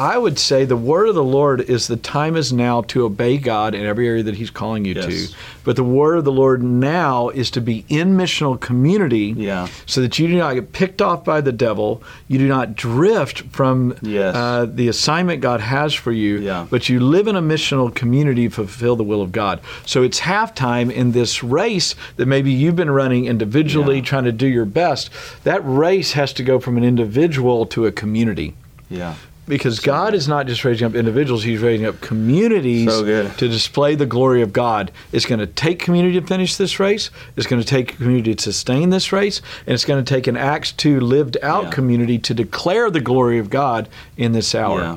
I would say the word of the Lord is the time is now to obey God in every area that He's calling you Yes. to. But the word of the Lord now is to be in missional community Yeah. so that you do not get picked off by the devil. You do not drift from Yes. uh, the assignment God has for you, Yeah. but you live in a missional community to fulfill the will of God. So it's halftime in this race that maybe you've been running individually, Yeah. trying to do your best. That race has to go from an individual to a community Yeah. Because God is not just raising up individuals, He's raising up communities So good. to display the glory of God. It's going to take community to finish this race, it's going to take community to sustain this race, and it's going to take an Acts 2 lived out Yeah. community to declare the glory of God in this hour. Yeah.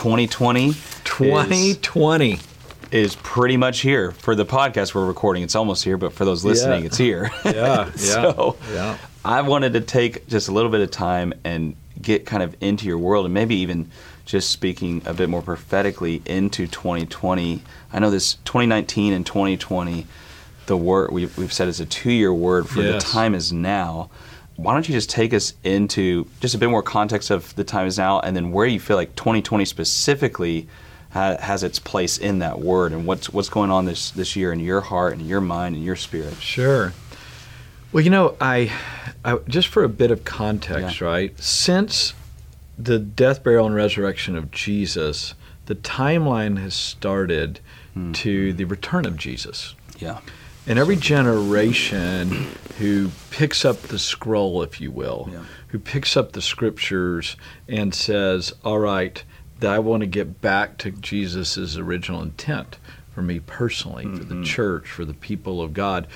2020 2020. is pretty much here for the podcast we're recording. It's almost here, but for those listening, Yeah. it's here. Yeah, yeah, so yeah. I wanted to take just a little bit of time and get kind of into your world and maybe even just speaking a bit more prophetically into 2020. I know this 2019 and 2020, the word we've, we've said is a two year word for the time is now. Why don't you just take us into just a bit more context of the time is now and then where you feel like 2020 specifically ha- has its place in that word and what's what's going on this this year in your heart and your mind and your spirit. Sure. Well, you know, I, I just for a bit of context, Yeah. right? Since the death, burial, and resurrection of Jesus, the timeline has started Hmm. to the return of Jesus. Yeah. And every generation who picks up the scroll, if you will, Yeah. who picks up the scriptures and says, All right, I want to get back to Jesus' original intent for me personally, for Mm-hmm. the church, for the people of God.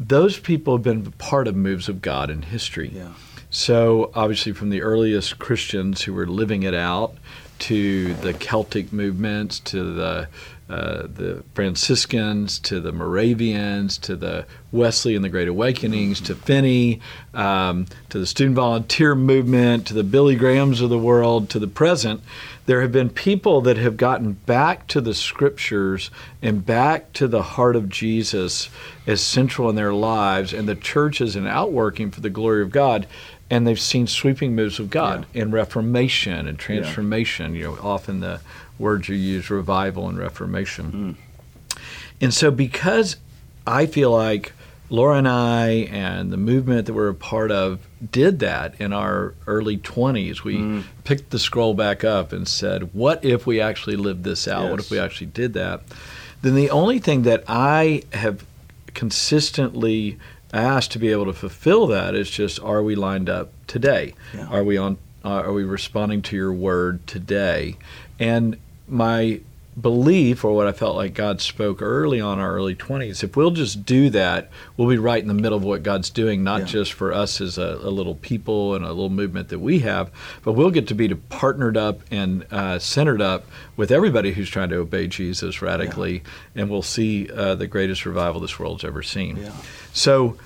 Those people have been part of moves of God in history. Yeah. So, obviously, from the earliest Christians who were living it out to the Celtic movements, to the uh, the Franciscans, to the Moravians, to the Wesley and the Great Awakenings, to Finney, um, to the student volunteer movement, to the Billy Grahams of the world, to the present, there have been people that have gotten back to the scriptures and back to the heart of Jesus as central in their lives, and the church is an outworking for the glory of God. And they've seen sweeping moves of God in reformation and transformation. You know, often the words you use, revival and reformation. Mm. And so, because I feel like Laura and I and the movement that we're a part of did that in our early 20s, we picked the scroll back up and said, What if we actually lived this out? What if we actually did that? Then the only thing that I have consistently asked to be able to fulfill that is just are we lined up today? Yeah. Are we on? Uh, are we responding to your word today? And my belief, or what I felt like God spoke early on our early 20s, if we'll just do that, we'll be right in the middle of what God's doing, not Yeah. just for us as a, a little people and a little movement that we have, but we'll get to be partnered up and uh, centered up with everybody who's trying to obey Jesus radically, and we'll see uh, the greatest revival this world's ever seen. Yeah. So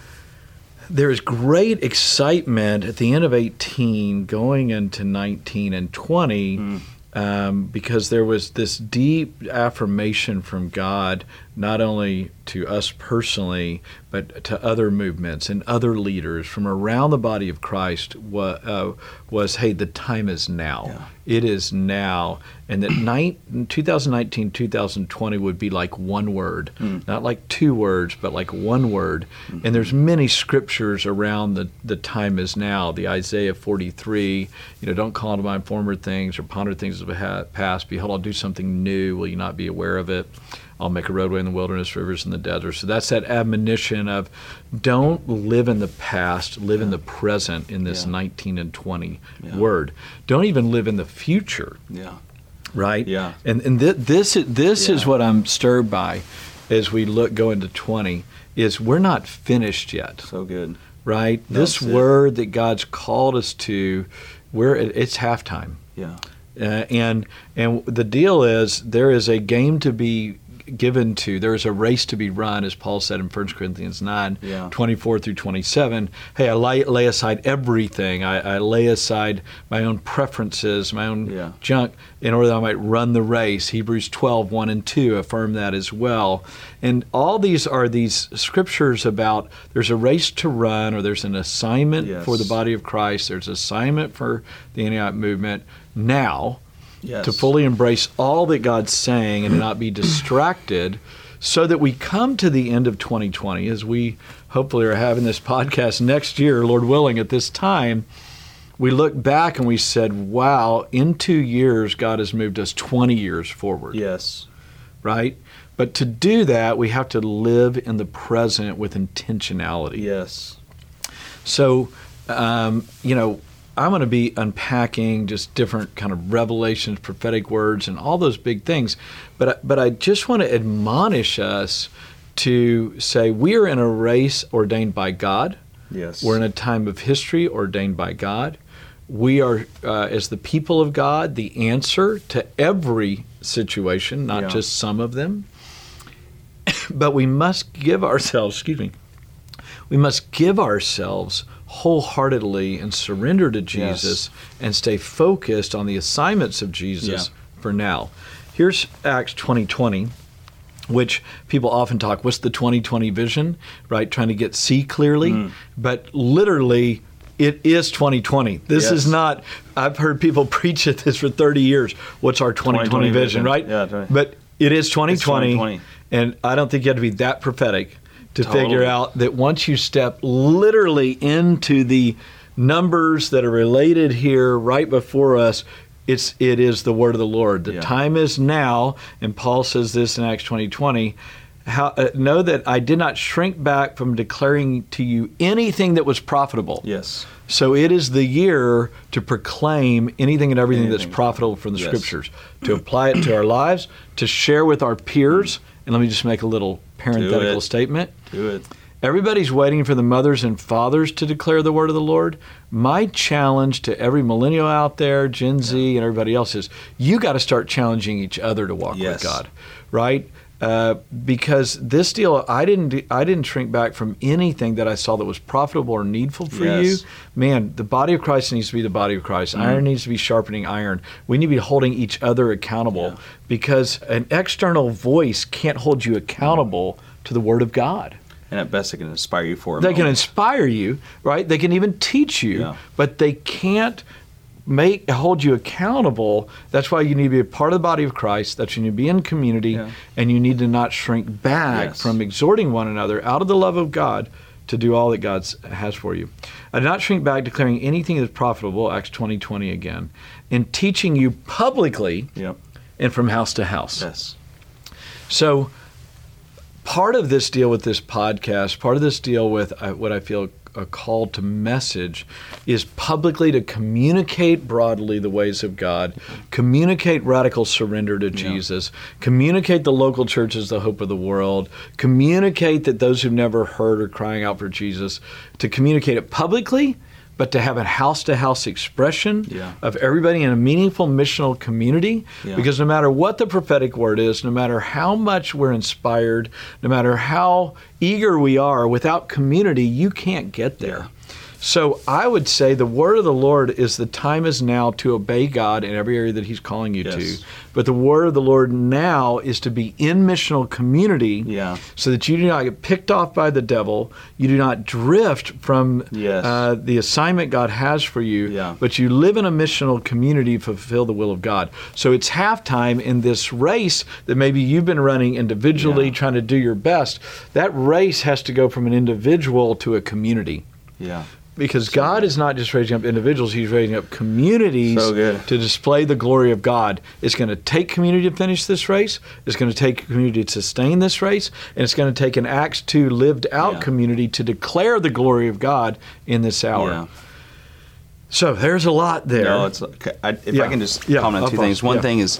there is great excitement at the end of 18 going into 19 and 20 um, because there was this deep affirmation from God, not only to us personally, but to other movements and other leaders from around the body of Christ, wa- uh, was hey, the time is now. Yeah. It is now. And that nine, 2019, 2020 would be like one word, not like two words, but like one word. And there's many scriptures around the, the time is now. The Isaiah 43, you know, don't call to mind former things or ponder things of the past. Behold, I'll do something new. Will you not be aware of it? I'll make a roadway in the wilderness, rivers in the desert. So that's that admonition of don't live in the past, live in the present in this Yeah. 19 and 20 Yeah. word. Don't even live in the future Yeah. right? Yeah. And and th- this is this is what I'm stirred by, as we look go into 20, is we're not finished yet, So good. right? this That's it. word that God's called us to, we're it's halftime. Yeah. Uh, and and the deal is there is a game to be given to. There is a race to be run, as Paul said in 1 Corinthians 9, Yeah. 24 through 27. Hey, I lay, lay aside everything. I, I lay aside my own preferences, my own Yeah. junk, in order that I might run the race. Hebrews 12, 1 and 2 affirm that as well. And all these are these scriptures about there's a race to run, or there's an assignment Yes. for the body of Christ, there's assignment for the Antioch movement now Yes. to fully embrace all that God's saying and not be distracted so that we come to the end of 2020 as we hopefully are having this podcast next year, Lord willing, at this time. We look back and we said, wow, in two years, God has moved us 20 years forward, Yes. right? But to do that, we have to live in the present with intentionality. Yes. So, um, you know, I'm going to be unpacking just different kind of revelations, prophetic words, and all those big things. But I- but I just want to admonish us to say we are in a race ordained by God. Yes. We're in a time of history ordained by God. We are, uh, as the people of God, the answer to every situation, not Yeah. just some of them. but we must give ourselves, excuse me, we must give ourselves wholeheartedly and surrender to Jesus and stay focused on the assignments of Jesus for now. Here's Acts 2020 which people often talk what's the 2020 vision right trying to get see clearly Mm. but literally it is 2020 this Yes. is not i've heard people preach at this for 30 years what's our 2020, 2020 vision, vision. right Yeah, right. but it is 2020, 2020. and i don't think you have to be that prophetic to Totally. figure out that once you step literally into the numbers that are related here right before us it's it is the word of the lord the Yeah. time is now and paul says this in acts 2020 how, uh, know that i did not shrink back from declaring to you anything that was profitable Yes. so it is the year to proclaim anything and everything that's profitable from the Yes. scriptures, to apply it to our lives, to share with our peers. And let me just make a little parenthetical it. statement. Do it. Everybody's waiting for the mothers and fathers to declare the word of the Lord. My challenge to every millennial out there, Gen Z, and everybody else is you got to start challenging each other to walk Yes. with God, right? Uh, because this deal, I didn't, I didn't shrink back from anything that I saw that was profitable or needful for Yes. you. Man, the body of Christ needs to be the body of Christ. Iron needs to be sharpening iron. We need to be holding each other accountable Yeah. because an external voice can't hold you accountable to the Word of God. And at best, it can inspire you for a They can inspire you, right? They can even teach you, Yeah. but they can't make hold you accountable. That's why you need to be a part of the body of Christ. That's That you need to be in community, Yeah. and you need to not shrink back Yes. from exhorting one another out of the love of God to do all that God has for you. I do not shrink back declaring anything that's profitable, Acts 20, 20 again, and teaching you publicly Yep. and from house to house. Yes. So, part of this deal with this podcast, part of this deal with uh, what I feel a call to message is publicly to communicate broadly the ways of God, communicate radical surrender to Jesus, communicate the local church as the hope of the world, communicate that those who've never heard are crying out for Jesus, to communicate it publicly, but to have a house to house expression Yeah. of everybody in a meaningful missional community Yeah. because no matter what the prophetic word is, no matter how much we're inspired, no matter how eager we are, without community, you can't get there. Yeah. So I would say the word of the Lord is the time is now to obey God in every area that He's calling you Yes. to. But the word of the Lord now is to be in missional community Yeah. so that you do not get picked off by the devil. You do not drift from Yes. uh, the assignment God has for you, Yeah. but you live in a missional community to fulfill the will of God. So it's halftime in this race that maybe you've been running individually, Yeah. trying to do your best. That race has to go from an individual to a community. Yeah. Because God is not just raising up individuals, He's raising up communities So good. to display the glory of God. It's going to take community to finish this race. It's going to take community to sustain this race. And it's going to take an Acts 2 lived out Yeah. community to declare the glory of God in this hour. Yeah. So there's a lot there. No, it's. I, if Yeah. I can just comment on two things. One thing is,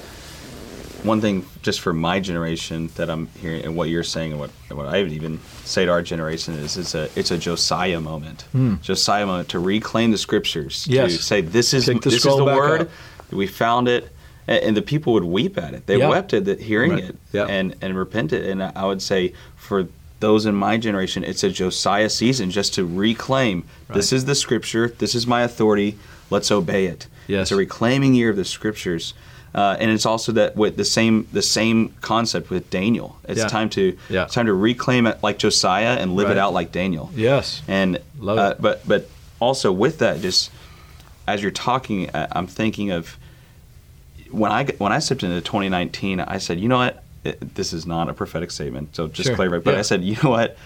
one thing just for my generation that I'm hearing, and what you're saying, and what what I would even say to our generation is, it's a it's a Josiah moment, hmm. Josiah moment to reclaim the scriptures. Yes. to say this is the this is the word. up. we found it, and, and the people would weep at it. They Yeah. wept at it, hearing Right. it, Yeah. and and repented. And I would say for those in my generation, it's a Josiah season just to reclaim. This is the scripture. This is my authority. Let's obey it. Yes. It's a reclaiming year of the scriptures. Uh, and it's also that with the same the same concept with Daniel. It's Yeah. time to Yeah. it's time to reclaim it like Josiah and live Right. it out like Daniel. Yes. And Love uh, it. but but also with that, just as you're talking, I'm thinking of when I when I stepped into 2019. I said, you know what, It- this is not a prophetic statement, so just Sure. clarify. But Yeah. I said, you know what,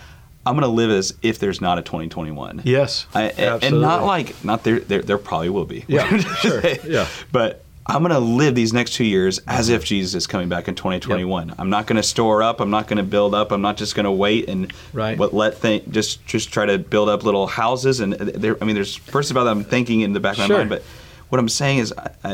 I'm going to live as if there's not a 2021. Yes. I, and- and not like not there, there. There probably will be. Yeah, sure, yeah. But I'm going to live these next two years as if Jesus is coming back in 2021. I'm not going to store up. I'm not going to build up. I'm not just going to wait and Right. what let think just just try to build up little houses. And there, I mean, there's first about that I'm thinking in the back of my mind. But what I'm saying is, I, I,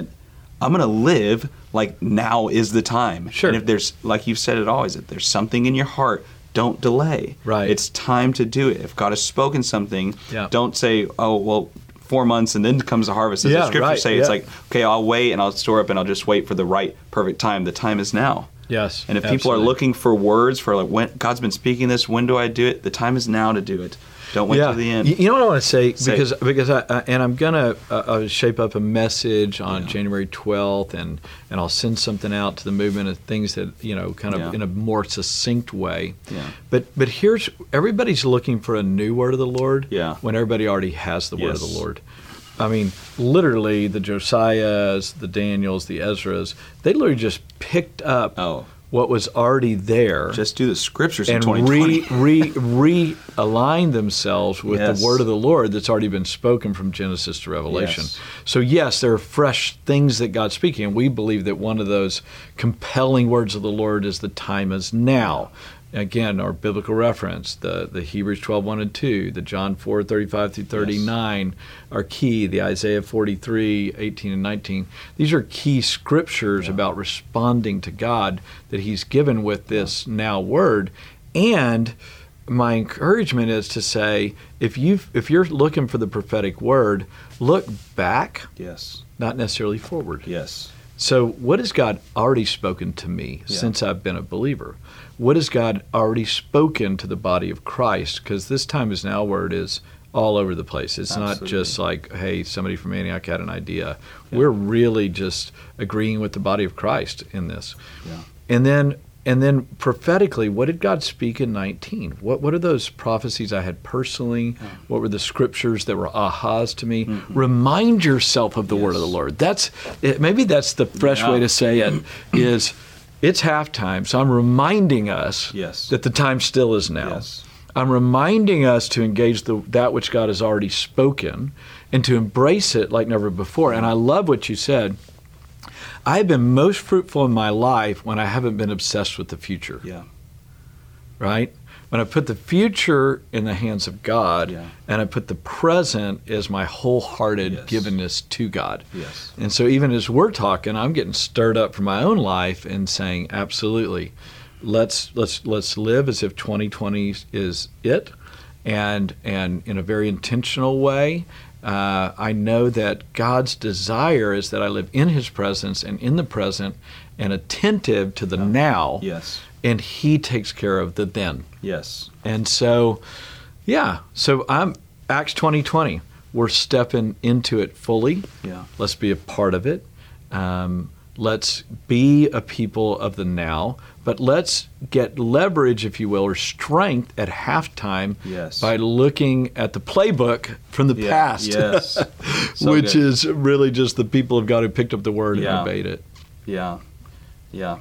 I'm going to live like now is the time. Sure. And if there's like you've said it always, if there's something in your heart. Don't delay. Right. It's time to do it. If God has spoken something, Yeah. don't say, "Oh, well, four months and then comes the harvest." As Yeah, the scriptures right, say, it's like, "Okay, I'll wait and I'll store up and I'll just wait for the right, perfect time." The time is now. Yes. And if people are looking for words for like when God's been speaking this, when do I do it? The time is now to do it. Don't wait yeah. till the end. You- know what I want to say Say because it. because I, I and I'm gonna uh, uh, shape up a message on Yeah. January 12th and and I'll send something out to the movement of things that you know kind of Yeah. in a more succinct way. Yeah. But but here's everybody's looking for a new word of the Lord. Yeah. When everybody already has the word of the Lord. I mean, literally, the Josiahs, the Daniels, the Ezras, they literally just picked up Oh. What was already there Just do the scriptures and 2020. re, re, realign themselves with Yes. the word of the Lord that's already been spoken from Genesis to Revelation. Yes. So yes, there are fresh things that God's speaking, and we believe that one of those compelling words of the Lord is the time is now. Again, our biblical reference, the, the Hebrews 12, 1 and 2, the John 4, 35 through 39 are key, the Isaiah 43, 18 and 19. These are key scriptures about responding to God that He's given with this now word. And my encouragement is to say, if you if you're looking for the prophetic word, look back, yes. not necessarily forward. Yes. So, what has God already spoken to me Yeah. since I've been a believer? What has God already spoken to the body of Christ? Because this time is now word is all over the place. It's not just like, hey, somebody from Antioch had an idea. We're really just agreeing with the body of Christ in this. Yeah. And then and then prophetically, what did God speak in 19? What what are those prophecies I had personally? What were the scriptures that were ahas to me? Remind yourself of the word of the Mm-hmm. Lord. That's it, maybe that's the fresh Yeah. way to say it is it's halftime, so I'm reminding us Yes. that the time still is now. Yes. I'm reminding us to engage the, that which God has already spoken and to embrace it like never before. And I love what you said. I've been most fruitful in my life when I haven't been obsessed with the future, Yeah. right? When I put the future in the hands of God Yeah. and I put the present as my wholehearted Yes. givenness to God. Yes. And so even as we're talking, I'm getting stirred up for my own life and saying, absolutely, let's let's let's live as if 2020 is it, and and in a very intentional way. Uh, I know that God's desire is that I live in His presence and in the present, and attentive to the now. Yes. And He takes care of the then. Yes. And so, yeah. So I'm Acts 2020. We're stepping into it fully. Yeah. Let's be a part of it. Um, let's be a people of the now, but let's get leverage, if you will, or strength at halftime Yes. by looking at the playbook from the Yeah, past, yes. So which good. is really just the people of God who picked up the word Yeah. and obeyed it. Yeah. Yeah.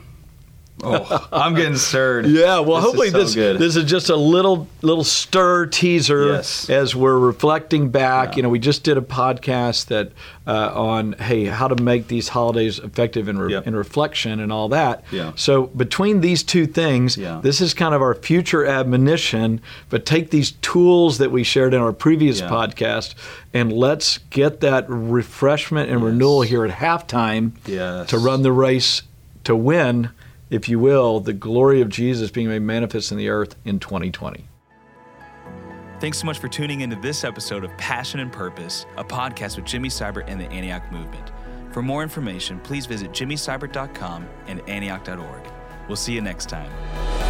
Oh, I'm getting stirred. Yeah, well, This is hopefully so this good. this is just a little little stir teaser Yes. as we're reflecting back. Yeah. You know, we just did a podcast that uh, on hey how to make these holidays effective in, re- Yep. in reflection and all that. Yeah. So between these two things, Yeah. this is kind of our future admonition. But take these tools that we shared in our previous Yeah. podcast and let's get that refreshment and Yes. renewal here at halftime Yes. to run the race to win, if you will, the glory of Jesus being made manifest in the earth in 2020. Thanks so much for tuning into this episode of Passion and Purpose, a podcast with Jimmy Seibert and the Antioch Movement. For more information, please visit jimmyseibert.com and antioch.org. We'll see you next time.